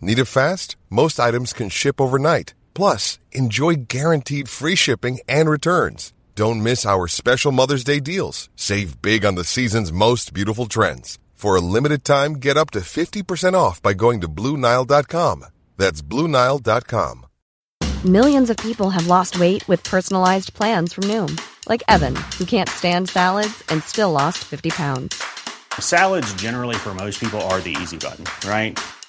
Need it fast? Most items can ship overnight. Plus, enjoy guaranteed free shipping and returns. Don't miss our special Mother's Day deals. Save big on the season's most beautiful trends. For a limited time, get up to 50% off by going to BlueNile.com. That's BlueNile.com. Millions of people have lost weight with personalized plans from Noom, like Evan, who can't stand salads and still lost 50 pounds. Salads, generally, for most people, are the easy button, right?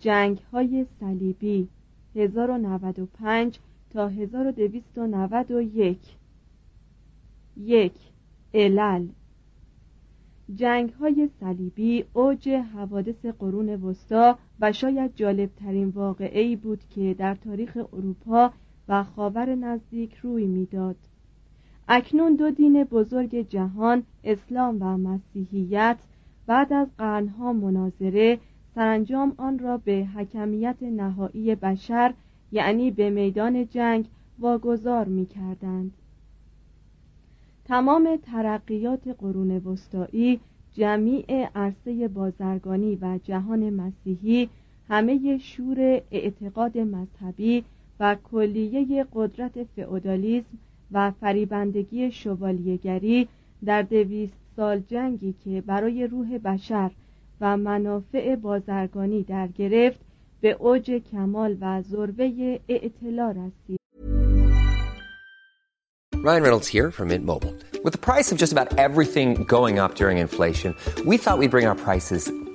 جنگ های صلیبی 1095 تا 1291 یک علل جنگ های صلیبی اوج حوادث قرون وسطا و شاید جالب ترین واقعی بود که در تاریخ اروپا و خاور نزدیک روی می‌داد. اکنون دو دین بزرگ جهان اسلام و مسیحیت بعد از قرنها مناظره سرانجام آن را به حکمیت نهایی بشر یعنی به میدان جنگ واگذار می کردند. تمام ترقیات قرون وسطایی جمیع عرصه بازرگانی و جهان مسیحی همه شور اعتقاد مذهبی و کلیه قدرت فئودالیسم و فریبندگی شوالیهگری در دویست سال جنگی که برای روح بشر و منافع بازرگانی در گرفت به اوج کمال و ذروه اعتلا رسید Ryan Reynolds here from Mint Mobile. With the price of just about everything going up during inflation, we thought we'd bring our prices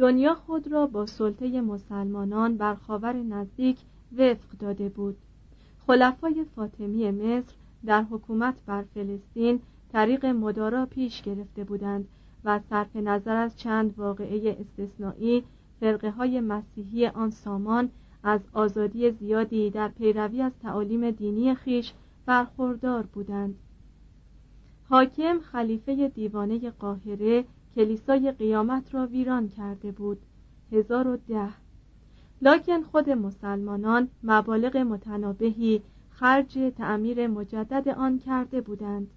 دنیا خود را با سلطه مسلمانان بر خاور نزدیک وفق داده بود. خلفای فاطمی مصر در حکومت بر فلسطین طریق مدارا پیش گرفته بودند و صرف نظر از چند واقعه استثنایی فرقه های مسیحی آن سامان از آزادی زیادی در پیروی از تعالیم دینی خیش برخوردار بودند. حاکم خلیفه دیوانه قاهره کلیسای قیامت را ویران کرده بود. 1010 لکن خود مسلمانان مبالغ متنابهی خرج تعمیر مجدد آن کرده بودند.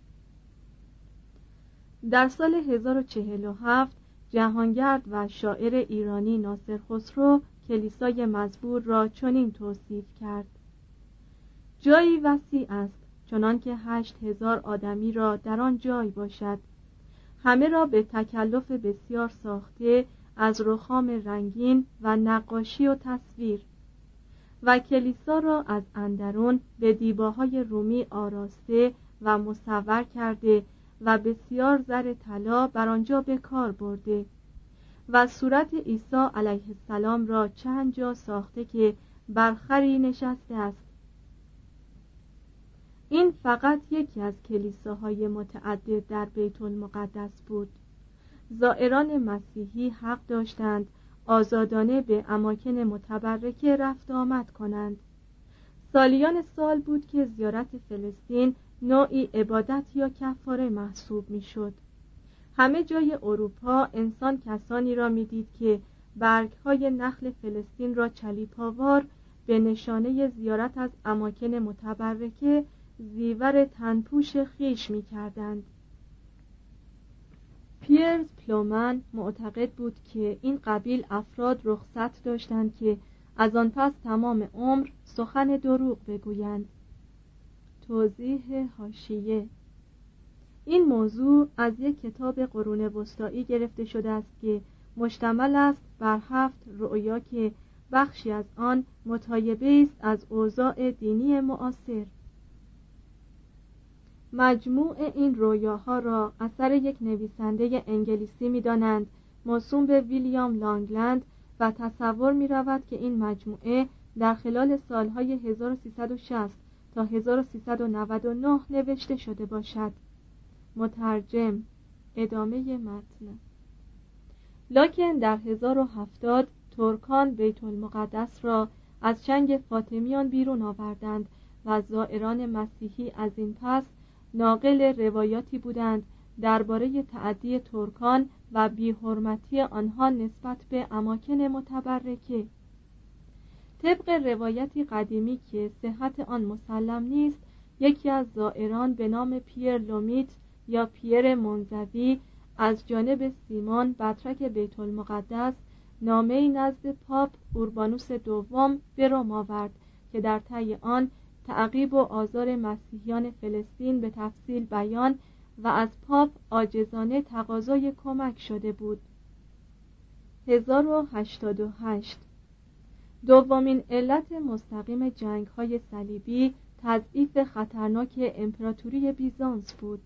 در سال 1047 جهانگرد و شاعر ایرانی ناصر خسرو کلیسای مزبور را چنین توصیف کرد. جایی وسیع است چنان که هشت هزار آدمی را در آن جای باشد. همه را به تکلف بسیار ساخته از رخام رنگین و نقاشی و تصویر. و کلیسا را از اندرون به دیباهای رومی آراسته و مصور کرده و بسیار زر طلا بر آنجا به کار برده و صورت عیسی علیه السلام را چند جا ساخته که برخری نشسته است. این فقط یکی از کلیساهای متعدد در بیت المقدس بود زائران مسیحی حق داشتند آزادانه به اماکن متبرکه رفت آمد کنند سالیان سال بود که زیارت فلسطین نوعی عبادت یا کفاره محسوب می‌شد. همه جای اروپا انسان کسانی را می‌دید که برگ های نخل فلسطین را چلیپاوار به نشانه زیارت از اماکن متبرکه زیور تنپوش خیش می کردند. پیرز پلومن معتقد بود که این قبیل افراد رخصت داشتند که از آن پس تمام عمر سخن دروغ بگویند توضیح هاشیه این موضوع از یک کتاب قرون وسطایی گرفته شده است که مشتمل است بر هفت رؤیا که بخشی از آن متایبه است از اوضاع دینی معاصر مجموع این رویاها را اثر یک نویسنده انگلیسی می‌دانند. موسوم به ویلیام لانگلند و تصور می رود که این مجموعه در خلال سالهای 1360 تا 1399 نوشته شده باشد. مترجم ادامه متن. لاکن در 1070 ترکان بیت المقدس را از چنگ فاطمیان بیرون آوردند و زائران مسیحی از این پس ناقل روایاتی بودند درباره تعدی ترکان و بیحرمتی آنها نسبت به اماکن متبرکه. طبق روایتی قدیمی که صحت آن مسلم نیست یکی از زائران به نام پیر لرمیت یا پیر منزوی از جانب سیمئون بطرک بیت المقدس نامه نزد پاپ اوربانوس دوم به روم آورد که در طی آن تعقیب و آزار مسیحیان فلسطین به تفصیل بیان و از پاپ عاجزانه تقاضای کمک شده بود. 1088 دومین علت مستقیم جنگ های صلیبی تضعیف خطرناک امپراتوری بیزانس بود.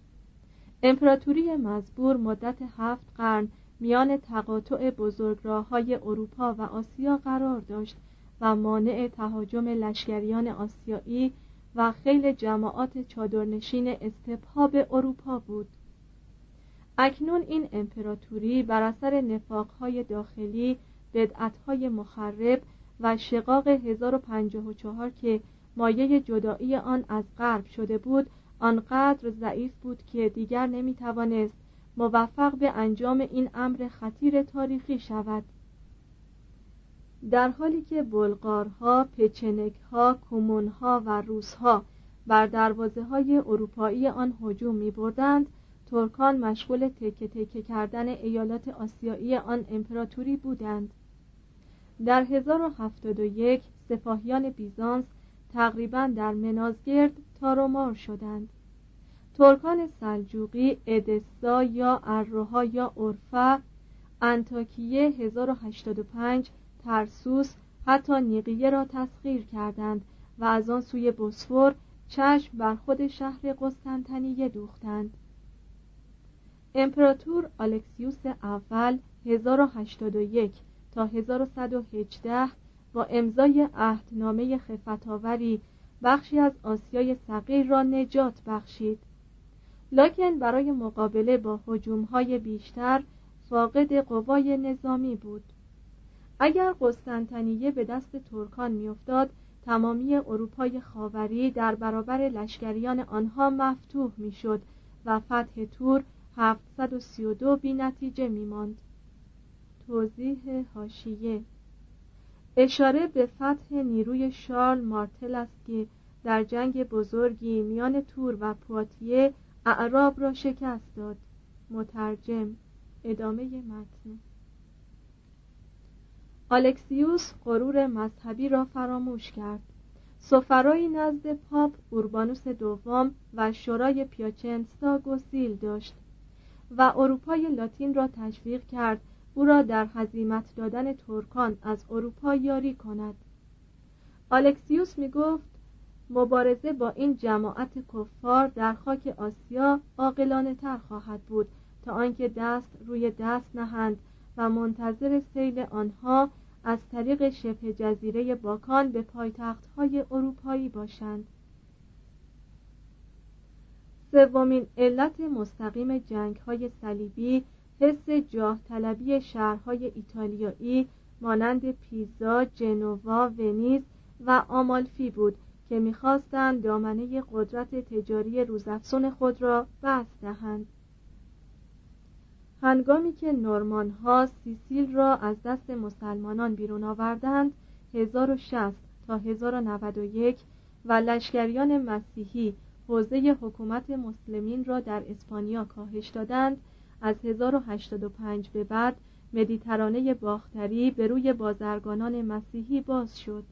امپراتوری مزبور مدت هفت قرن میان تقاطع بزرگراه های اروپا و آسیا قرار داشت و مانع تهاجم لشکریان آسیایی و خیل جماعات چادرنشین استبها به اروپا بود. اکنون این امپراتوری بر اثر نفاقهای داخلی بدعتهای مخرب و شقاق 1054 که مایه جدایی آن از غرب شده بود آنقدر ضعیف بود که دیگر نمی‌توانست موفق به انجام این امر خطیر تاریخی شود. در حالی که بلغارها، پچنکها، کومونها و روسها بر دروازه های اروپایی آن هجوم می بردند ترکان مشغول تکه تکه کردن ایالات آسیایی آن امپراتوری بودند. در 1071 سپاهیان بیزانس تقریبا در منازگرد تارومار شدند. ترکان سلجوقی ادسا یا اروها یا اورفا انتاکیه 1085 ترسوس حتی نیقیه را تسخیر کردند و از آن سوی بسفور چشم بر خود شهر قسطنطنیه دوختند. امپراتور الکسیوس اول 1081 تا 1118 با امضای عهدنامه خفتاوری بخشی از آسیای صغیر را نجات بخشید. لکن برای مقابله با حجومهای بیشتر فاقد قوای نظامی بود. اگر قسطنطنیه به دست ترکان میافتاد تمامی اروپای خاوری در برابر لشکریان آنها مفتوح می‌شد و فتح تور 732 بی نتیجه می ماند. توضیح هاشیه اشاره به فتح نیروی شارل مارتل است که در جنگ بزرگی میان تور و پواتیه اعراب را شکست داد مترجم ادامه متن الکسیوس غرور مذهبی را فراموش کرد. سفرایی نزد پاپ اوربانوس دوم و شورای پیاچنستا گسیل داشت و اروپای لاتین را تشویق کرد او را در هزیمت دادن ترکان از اروپا یاری کند. الکسیوس می گفت مبارزه با این جماعت کفار در خاک آسیا عاقلانه تر خواهد بود تا آنکه دست روی دست نهند و منتظر سیل آنها از طریق شبه جزیره باکان به های اروپایی باشند. سومین علت مستقیم جنگ های صلیبی حس جاه طلبی شهرهای ایتالیایی مانند پیزا، جنوا، ونیز و آمالفی بود که می‌خواستند دامنه قدرت تجاری روزافزون خود را بست دهند. هنگامی که نورمان ها سیسیل را از دست مسلمانان بیرون آوردند 1060 تا 1091 و لشکریان مسیحی حوزه حکومت مسلمین را در اسپانیا کاهش دادند از 1085 به بعد مدیترانه باختری به روی بازرگانان مسیحی باز شد.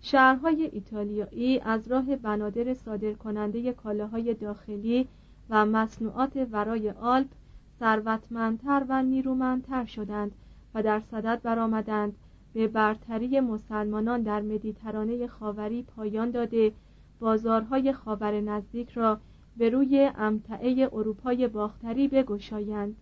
شهرهای ایتالیایی از راه بنادر صادرکننده کالاهای داخلی و مصنوعات ورای آلپ ثروتمندتر و نیرومندتر شدند و در صدد برآمدند. به برتری مسلمانان در مدیترانه خاوری پایان داده. بازارهای خاور نزدیک را به روی امتعه اروپای باختری بگشایند.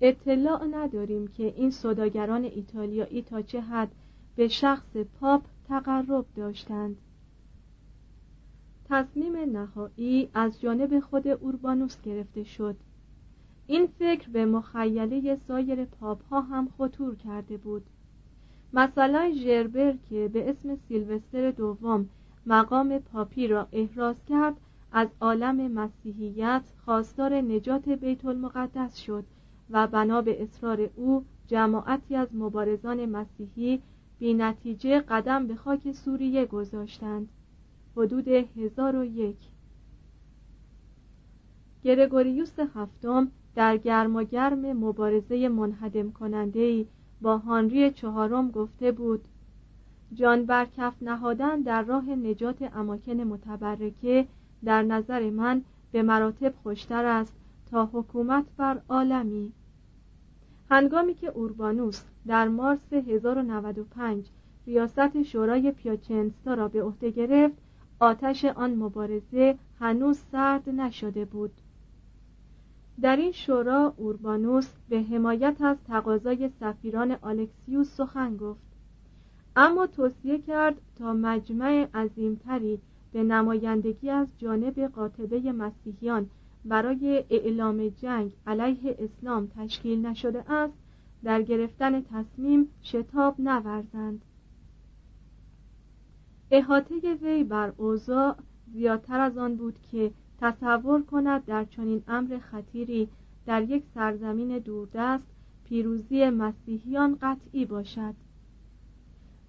اطلاع نداریم که این صداگران ایتالیایی تا چه حد به شخص پاپ تقرب داشتند. تصمیم نهایی از جانب خود اوربانوس گرفته شد. این فکر به مخیله سایر پاپ ها هم خطور کرده بود. مثلا ژربر که به اسم سیلوستر دوم مقام پاپی را احراز کرد از عالم مسیحیت خواستار نجات بیت المقدس شد و بنا به اصرار او جماعتی از مبارزان مسیحی بی نتیجه قدم به خاک سوریه گذاشتند. حدود هزار و یک. گرگوریوس هفتم در گرم و گرم مبارزه منهدم کننده با هانری چهارم گفته بود جان بر کف نهادن در راه نجات اماکن متبرکه در نظر من به مراتب خوشتر است تا حکومت بر عالمی. هنگامی که اوربانوس در مارس 1095 ریاست شورای پیاچنستا را به عهده گرفت آتش آن مبارزه هنوز سرد نشده بود. در این شورا اوربانوس به حمایت از تقاضای سفیران آلکسیوس سخن گفت. اما توصیه کرد تا مجمع عظیمتری به نمایندگی از جانب قاطبه مسیحیان برای اعلام جنگ علیه اسلام تشکیل نشده است در گرفتن تصمیم شتاب نورزند. احاطه وی بر اوضاع زیادتر از آن بود که تصور کند در چنین امر خطیری در یک سرزمین دوردست پیروزی مسیحیان قطعی باشد.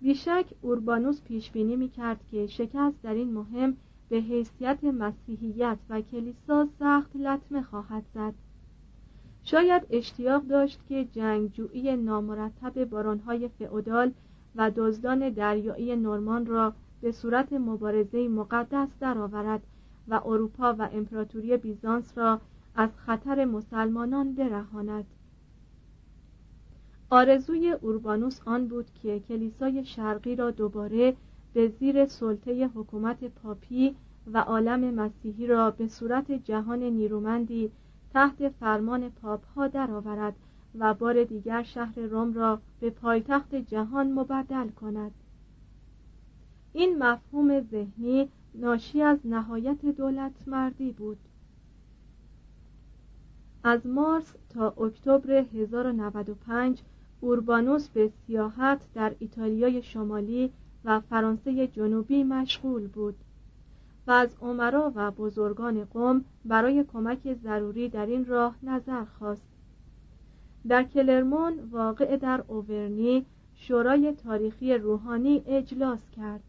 بیشک اوربانوس پیش بینی می کرد که شکست در این مهم به حیثیت مسیحیت و کلیسا سخت لطمه خواهد زد. شاید اشتیاق داشت که جنگجویی نامرتب بارانهای فئودال و دزدان دریایی نورمان را به صورت مبارزه مقدس درآورد و اروپا و امپراتوری بیزانس را از خطر مسلمانان برهاند. آرزوی اوربانوس آن بود که کلیسای شرقی را دوباره به زیر سلطه حکومت پاپی و عالم مسیحی را به صورت جهان نیرومندی تحت فرمان پاپ ها درآورد و بار دیگر شهر روم را به پایتخت جهان مبدل کند. این مفهوم ذهنی ناشی از نهایت دولت مردی بود. از مارس تا اکتبر 1095 اوربانوس به سیاحت در ایتالیای شمالی و فرانسه جنوبی مشغول بود و از عمرا و بزرگان قوم برای کمک ضروری در این راه نظر خواست. در کلرمون واقع در اوورنی شورای تاریخی روحانی اجلاس کرد.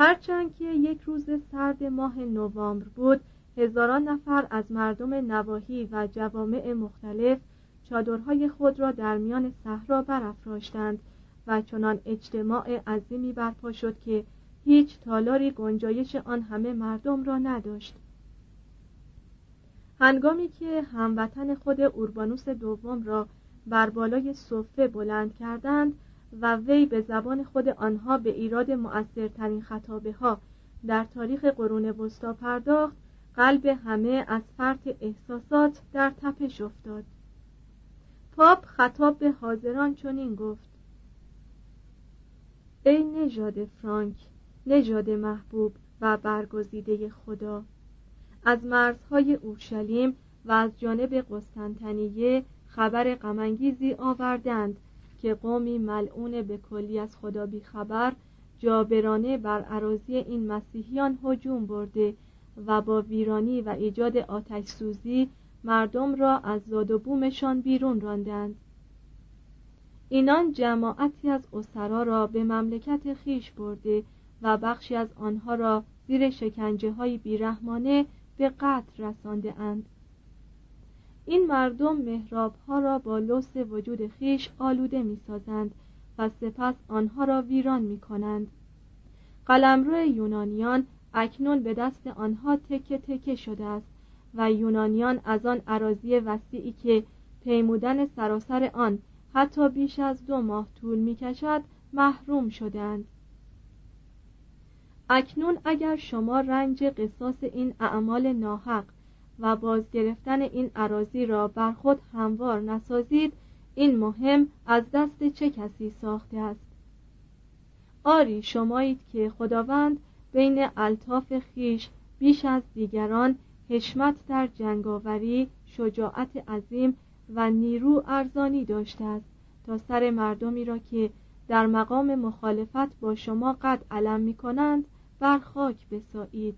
هرچند که یک روز سرد ماه نوامبر بود هزاران نفر از مردم نواحی و جوامع مختلف چادرهای خود را در میان صحرا برافراشتند و چنان اجتماع عظیمی برپا شد که هیچ تالاری گنجایش آن همه مردم را نداشت. هنگامی که هموطن خود اوربانوس دوم را بر بالای صفه بلند کردند و وی به زبان خود آنها به ایراد مؤثرترین خطابه ها در تاریخ قرون وسطا پرداخت قلب همه از فرط احساسات در تپش افتاد. پاپ خطاب به حاضران چنین گفت ای نژاد فرانک نژاد محبوب و برگزیده خدا از مرزهای اورشلیم و از جانب قسطنطنیه خبر غمانگیزی آوردند که قومی ملعون به کلی از خدا خبر جابرانه بر عراضی این مسیحیان هجوم برده و با ویرانی و ایجاد آتش سوزی مردم را از زاد و بومشان بیرون راندند. اینان جماعتی از اسرا را به مملکت خیش برده و بخشی از آنها را زیر شکنجه های بیرحمانه به قتل رسانده اند. این مردم محراب ها را با لوس وجود خیش آلوده می سازند و سپس آنها را ویران می کنند قلمرو یونانیان اکنون به دست آنها تکه تکه شده است و یونانیان از آن عراضی وسیعی که پیمودن سراسر آن حتی بیش از دو ماه طول می کشد محروم شدند اکنون اگر شما رنج قصاص این اعمال ناحق و بازگرفتن این عراضی را بر خود هموار نسازید این مهم از دست چه کسی ساخته است؟ آری شمایید که خداوند بین الطاف خیش بیش از دیگران حشمت در جنگاوری شجاعت عظیم و نیرو ارزانی داشته است تا سر مردمی را که در مقام مخالفت با شما قد علم می کنند بر خاک بسایید.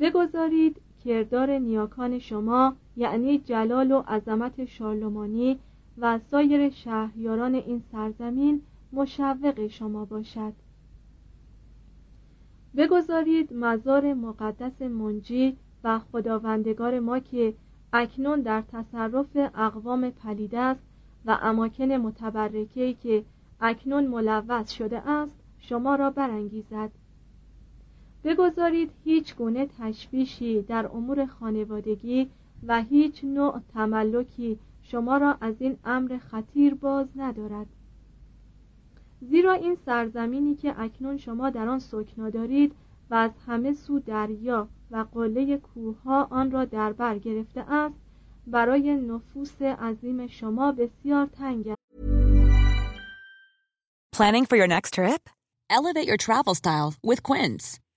بگذارید کردار نیاکان شما یعنی جلال و عظمت شارلمانی و سایر شهریاران این سرزمین مشوق شما باشد. بگذارید مزار مقدس منجی و خداوندگار ما که اکنون در تصرف اقوام پلیده است و اماکن متبرکه که اکنون ملوث شده است شما را برانگیزد. بگذارید هیچ گونه تشویشی در امور خانوادگی و هیچ نوع تملکی شما را از این امر خطیر باز ندارد زیرا این سرزمینی که اکنون شما در آن سکنا دارید و از همه سو دریا و قله کوهها آن را در بر گرفته است برای نفوس عظیم شما بسیار تنگ است Planning for your next trip? Elevate your travel style with Quince.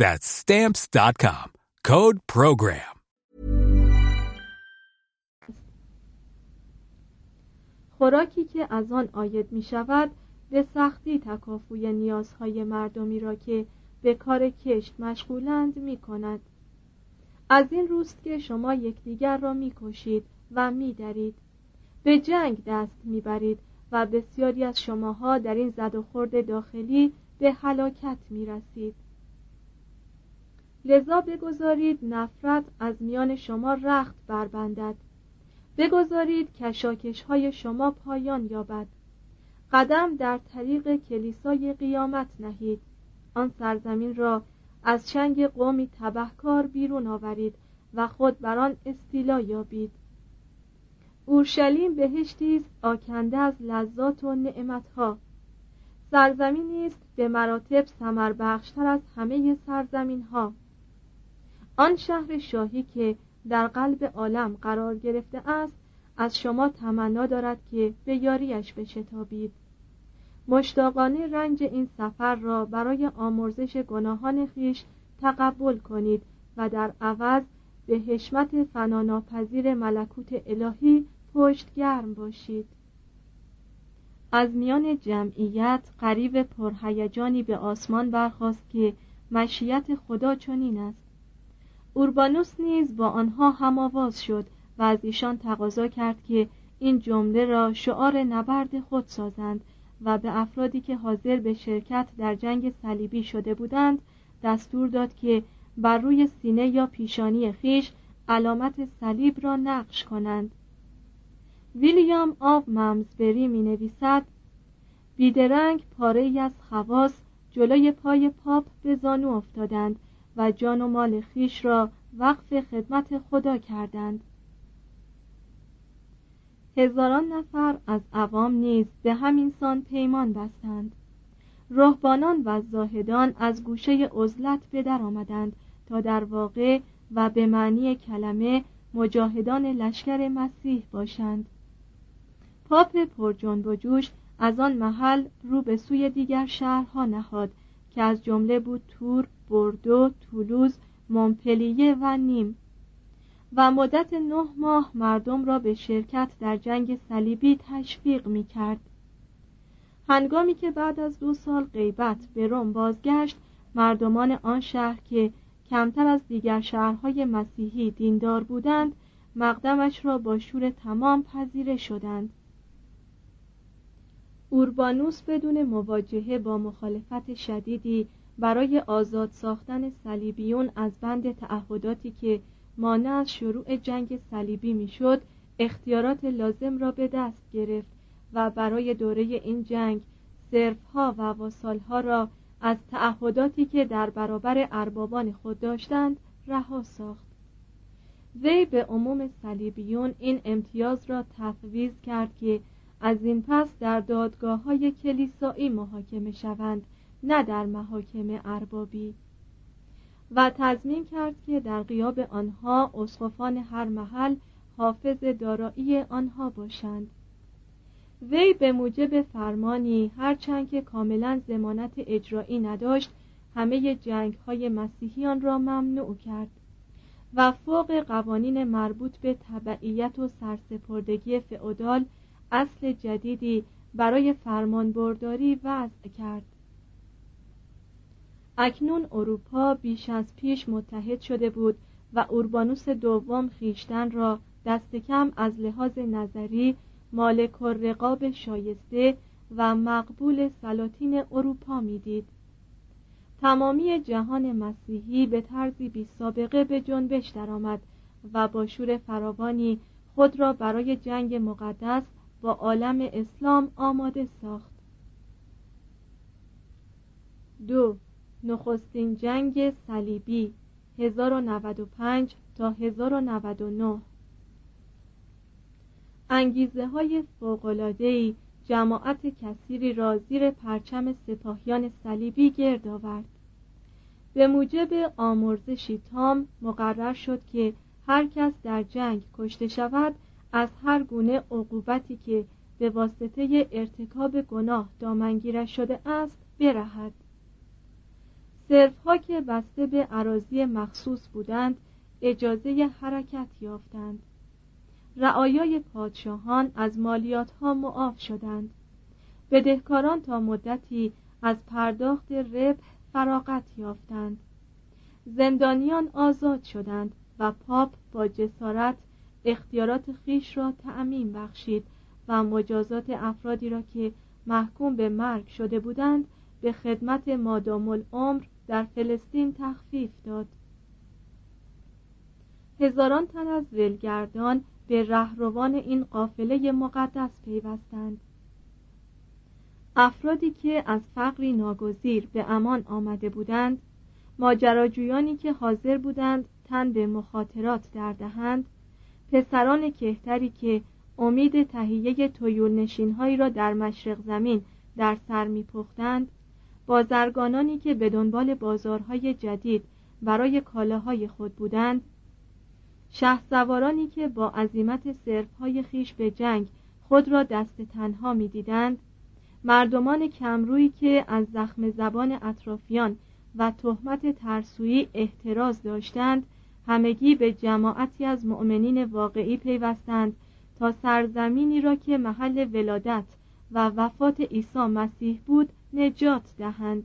That's stamps.com. Code program. خوراکی که از آن آید می شود به سختی تکافوی نیازهای مردمی را که به کار کشت مشغولند می کند. از این روست که شما یکدیگر را می کشید و می درید. به جنگ دست می برید و بسیاری از شماها در این زد و خورد داخلی به هلاکت می رسید. لذا بگذارید نفرت از میان شما رخت بربندد. بگذارید کشاکش های شما پایان یابد. قدم در طریق کلیسای قیامت نهید. آن سرزمین را از چنگ قومی تبهکار بیرون آورید و خود بر آن استیلا یابید. اورشلیم بهشتی است آکنده از لذات و نعمتها. سرزمینی است به مراتب بخشتر از همه سرزمین ها آن شهر شاهی که در قلب عالم قرار گرفته است از شما تمنا دارد که به یاریش بشتابید. مشتاقانه رنج این سفر را برای آمرزش گناهان خیش تقبل کنید و در عوض به حشمت فناناپذیر ملکوت الهی پشت گرم باشید. از میان جمعیت قریب پرهیجانی به آسمان برخواست که مشیت خدا چنین است. اوربانوس نیز با آنها هم آواز شد و از ایشان تقاضا کرد که این جمله را شعار نبرد خود سازند و به افرادی که حاضر به شرکت در جنگ صلیبی شده بودند دستور داد که بر روی سینه یا پیشانی خیش علامت صلیب را نقش کنند. ویلیام آف ممزبری می نویسد بیدرنگ پاره از خواص جلوی پای پاپ به زانو افتادند و جان و مال خیش را وقف خدمت خدا کردند. هزاران نفر از عوام نیز به همین سان پیمان بستند. رهبانان و زاهدان از گوشه عزلت به در آمدند تا در واقع و به معنی کلمه مجاهدان لشکر مسیح باشند. پاپ پرجنب و جوش از آن محل رو به سوی دیگر شهرها نهاد که از جمله بود تور، بردو، تولوز، مونپلیه و نیم و مدت نه ماه مردم را به شرکت در جنگ صلیبی تشویق می کرد. هنگامی که بعد از دو سال غیبت به روم بازگشت مردمان آن شهر که کمتر از دیگر شهرهای مسیحی دیندار بودند مقدمش را با شور تمام پذیره شدند اوربانوس بدون مواجهه با مخالفت شدیدی برای آزاد ساختن صلیبیون از بند تعهداتی که مانع از شروع جنگ صلیبی می‌شد اختیارات لازم را به دست گرفت و برای دوره این جنگ سرفها و واسالها را از تعهداتی که در برابر اربابان خود داشتند رها ساخت. وی به عموم صلیبیون این امتیاز را تفویض کرد که از این پس در دادگاه های کلیسایی محاکمه شوند نه در محاکم اربابی. و تضمین کرد که در قیاب آنها اسقفان هر محل حافظ دارایی آنها باشند. وی به موجب فرمانی هرچند که کاملا زمانت اجرایی نداشت همه جنگ های مسیحیان را ممنوع کرد و فوق قوانین مربوط به تبعیت و سرسپردگی فئودال اصل جدیدی برای فرمانبرداری وضع کرد. اکنون اروپا بیش از پیش متحد شده بود و اوربانوس دوم خیشتن را دست کم از لحاظ نظری مالک و رقاب شایسته و مقبول سلاطین اروپا می‌دید. تمامی جهان مسیحی به طرزی بی سابقه به جنبش درآمد و با شور فراوانی خود را برای جنگ مقدس با عالم اسلام آماده ساخت دو نخستین جنگ صلیبی 1095 تا 1099 انگیزه های فوقلادهی جماعت کثیری را زیر پرچم سپاهیان صلیبی گرد آورد. به موجب آمرزشی تام مقرر شد که هر کس در جنگ کشته شود از هر گونه عقوبتی که به واسطه ارتکاب گناه دامنگیرش شده است برهد. ها که بسته به عراضی مخصوص بودند اجازه حرکت یافتند. رعایای پادشاهان از مالیات ها معاف شدند. بدهکاران تا مدتی از پرداخت ربح فراغت یافتند. زندانیان آزاد شدند و پاپ با جسارت اختیارات خیش را تعمین بخشید و مجازات افرادی را که محکوم به مرگ شده بودند به خدمت مادام العمر در فلسطین تخفیف داد. هزاران تن از ولگردان به رهروان این قافله مقدس پیوستند. افرادی که از فقری ناگزیر به امان آمده بودند ماجراجویانی که حاضر بودند تن به مخاطرات در دهند پسران کهتری که امید تهیه تویول نشینهایی را در مشرق زمین در سر میپختند بازرگانانی که به دنبال بازارهای جدید برای کالاهای خود بودند شهسوارانی که با عظیمت های خیش به جنگ خود را دست تنها می‌دیدند مردمان کمرویی که از زخم زبان اطرافیان و تهمت ترسویی احتراز داشتند همگی به جماعتی از مؤمنین واقعی پیوستند تا سرزمینی را که محل ولادت و وفات عیسی مسیح بود نجات دهند.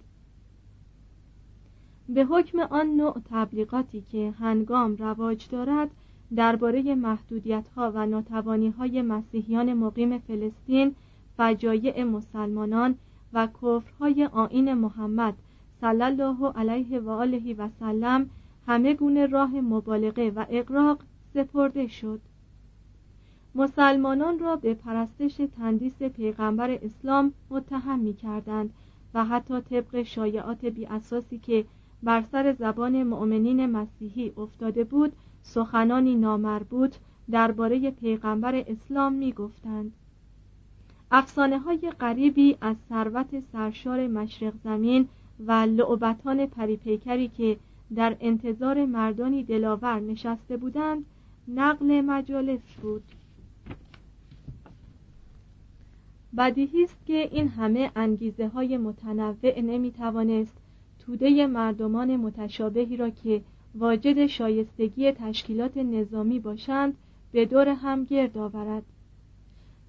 به حکم آن نوع تبلیغاتی که هنگام رواج دارد درباره محدودیت ها و ناتوانی های مسیحیان مقیم فلسطین فجایع مسلمانان و کفرهای آین محمد صلی الله علیه و آله و سلم همه گونه راه مبالغه و اقراق سپرده شد. مسلمانان را به پرستش تندیس پیغمبر اسلام متهم می کردند و حتی طبق شایعات بی اساسی که بر سر زبان مؤمنین مسیحی افتاده بود سخنانی نامربوط درباره پیغمبر اسلام می گفتند افسانه های غریبی از ثروت سرشار مشرق زمین و لعبتان پریپیکری که در انتظار مردانی دلاور نشسته بودند نقل مجالس بود. بدیهی است که این همه انگیزه های متنوع نمی توانست توده مردمان متشابهی را که واجد شایستگی تشکیلات نظامی باشند به دور هم گرد آورد.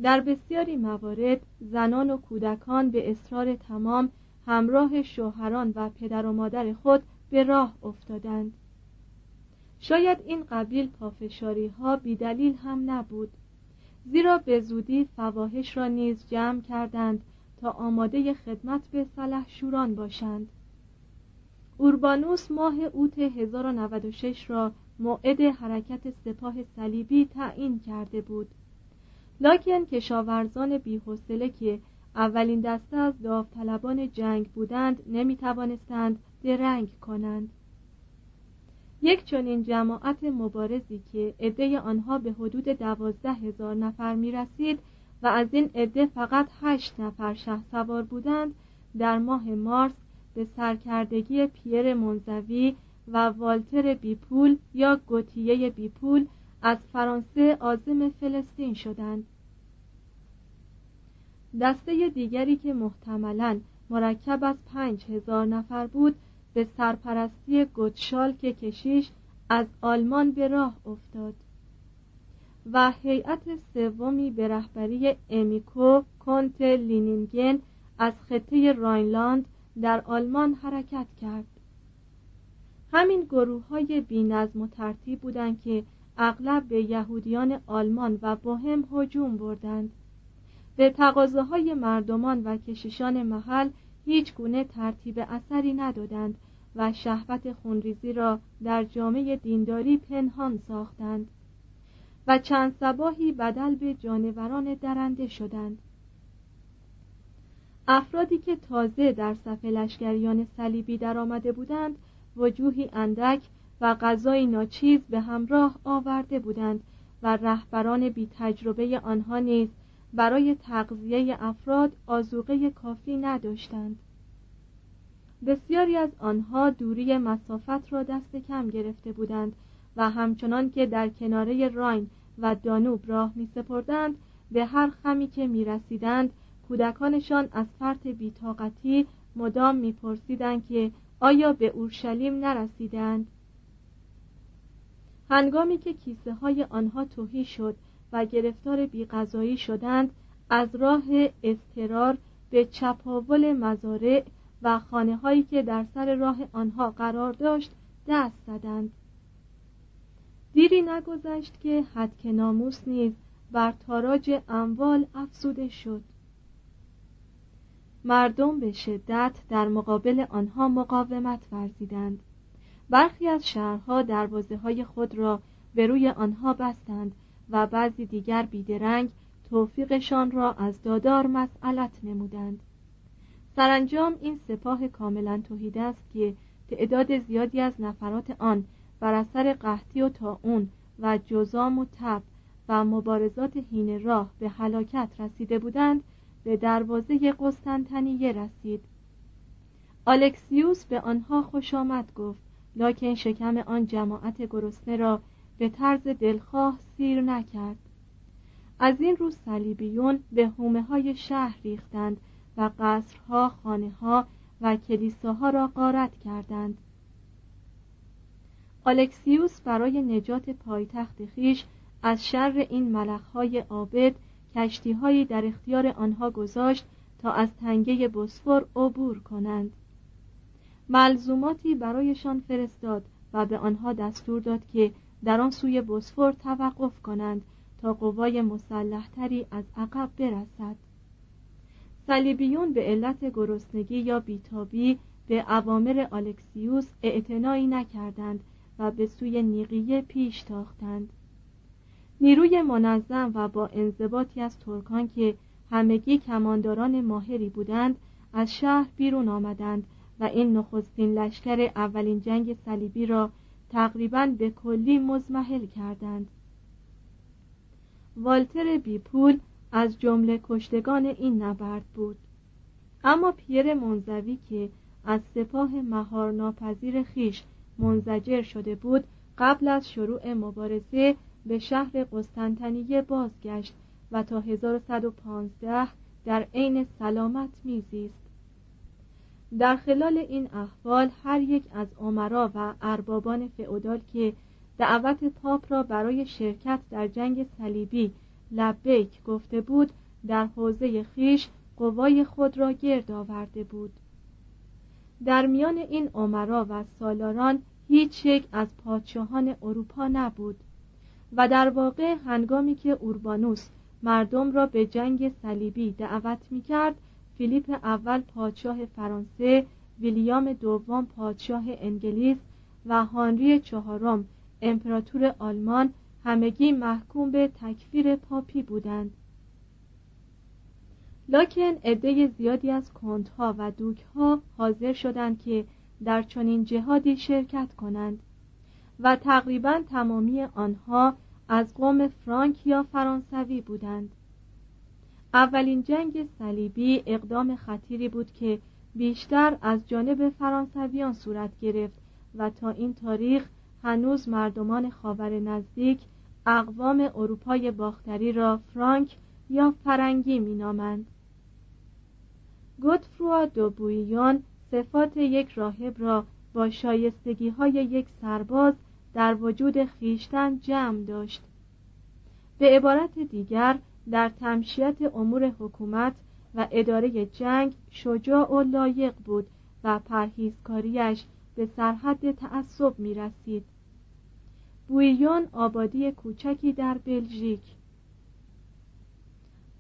در بسیاری موارد زنان و کودکان به اصرار تمام همراه شوهران و پدر و مادر خود به راه افتادند. شاید این قبیل پافشاری ها بیدلیل هم نبود. زیرا به زودی فواهش را نیز جمع کردند تا آماده خدمت به شوران باشند. اوربانوس ماه اوت 1096 را موعد حرکت سپاه صلیبی تعیین کرده بود. لاکن کشاورزان بیحوصله که اولین دسته از داوطلبان جنگ بودند نمی توانستند درنگ کنند. یک چنین جماعت مبارزی که عده آنها به حدود دوازده هزار نفر می رسید و از این عده فقط هشت نفر شه سوار بودند در ماه مارس به سرکردگی پیر منزوی و والتر بیپول یا گوتیه بیپول از فرانسه آزم فلسطین شدند. دسته دیگری که محتملا مرکب از پنج هزار نفر بود به سرپرستی گوتشالک کشیش از آلمان به راه افتاد و هیئت سومی به رهبری امیکو کنت لینینگن از خطه راینلاند در آلمان حرکت کرد. همین گروه های بی نظم و ترتیب بودند که اغلب به یهودیان آلمان و بوهم هجوم بردند. به تقاضاهای مردمان و کشیشان محل هیچ گونه ترتیب اثری ندادند و شهوت خونریزی را در جامعه دینداری پنهان ساختند و چند سباهی بدل به جانوران درنده شدند. افرادی که تازه در صف لشکریان صلیبی درآمده بودند وجوهی اندک و غذای ناچیز به همراه آورده بودند و رهبران بی تجربه آنها نیز برای تغذیه افراد آزوقه کافی نداشتند. بسیاری از آنها دوری مسافت را دست کم گرفته بودند و همچنان که در کناره راین و دانوب راه می سپردند به هر خمی که می رسیدند کودکانشان از فرط بیتاقتی مدام میپرسیدند که آیا به اورشلیم نرسیدند؟ هنگامی که کیسه های آنها توهی شد و گرفتار بیغذایی شدند از راه استرار به چپاول مزارع و خانه هایی که در سر راه آنها قرار داشت دست زدند. دیری نگذشت که حد ناموس نیز بر تاراج اموال افزوده شد. مردم به شدت در مقابل آنها مقاومت ورزیدند. برخی از شهرها دروازه های خود را به روی آنها بستند و بعضی دیگر بیدرنگ توفیقشان را از دادار مسئلت نمودند. سرانجام این سپاه کاملا توحیده است که تعداد زیادی از نفرات آن بر اثر قحطی و تاون و جزام و تب و مبارزات هین راه به هلاکت رسیده بودند به دروازه قسطنطنیه رسید. آلکسیوس به آنها خوش آمد گفت لکن شکم آن جماعت گرسنه را به طرز دلخواه سیر نکرد. از این روز صلیبیون به حومه های شهر ریختند و قصرها خانه ها و کلیساها را غارت کردند. آلکسیوس برای نجات پایتخت خیش از شر این ملخهای عابد کشتیهایی در اختیار آنها گذاشت تا از تنگه بسفور عبور کنند. ملزوماتی برایشان فرستاد و به آنها دستور داد که در آن سوی بسفور توقف کنند تا قوای مسلحتری از عقب برسد. صلیبیون به علت گرسنگی یا بیتابی به اوامر آلکسیوس اعتنایی نکردند و به سوی نیقیه پیش تاختند. نیروی منظم و با انضباطی از ترکان که همگی کمانداران ماهری بودند از شهر بیرون آمدند و این نخستین لشکر اولین جنگ صلیبی را تقریبا به کلی مزمحل کردند. والتر بیپول از جمله کشتگان این نبرد بود. اما پیر منزوی که از سپاه مهار ناپذیر خیش منزجر شده بود قبل از شروع مبارزه به شهر قسطنطنیه بازگشت و تا 1115 در عین سلامت میزیست. در خلال این احوال هر یک از عمرا و اربابان فئودال که دعوت پاپ را برای شرکت در جنگ صلیبی لبیک گفته بود در حوزه خیش قوای خود را گرد آورده بود. در میان این عمرا و سالاران هیچ یک از پادشاهان اروپا نبود و در واقع هنگامی که اوربانوس مردم را به جنگ صلیبی دعوت می کرد فیلیپ اول پادشاه فرانسه ویلیام دوم پادشاه انگلیس و هانری چهارم امپراتور آلمان همگی محکوم به تکفیر پاپی بودند. لکن عده زیادی از کندها و دوکها حاضر شدند که در چنین جهادی شرکت کنند و تقریبا تمامی آنها از قوم فرانک یا فرانسوی بودند. اولین جنگ صلیبی اقدام خطیری بود که بیشتر از جانب فرانسویان صورت گرفت و تا این تاریخ هنوز مردمان خاور نزدیک اقوام اروپای باختری را فرانک یا فرنگی مینامند. گوتفروا دوبویون صفات یک راهب را با شایستگی های یک سرباز در وجود خیشتن جمع داشت. به عبارت دیگر در تمشیت امور حکومت و اداره جنگ شجاع و لایق بود و پرهیزکاریش به سرحد تعصب می رسید بویون آبادی کوچکی در بلژیک.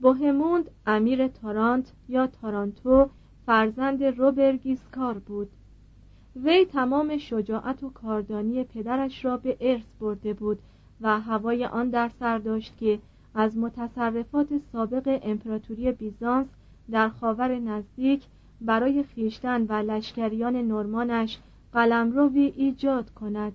بوهموند امیر تارانت یا تارانتو فرزند روبرگیسکار بود. وی تمام شجاعت و کاردانی پدرش را به ارث برده بود و هوای آن در سر داشت که از متصرفات سابق امپراتوری بیزانس در خاور نزدیک برای خیشتن و لشکریان نورمانش قلمروی ایجاد کند.